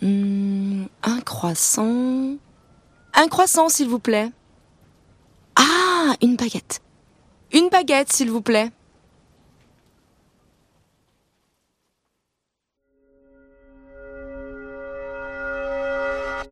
Hmm, un croissant. Un croissant, s'il vous plaît. Ah, une baguette. Une baguette, s'il vous plaît.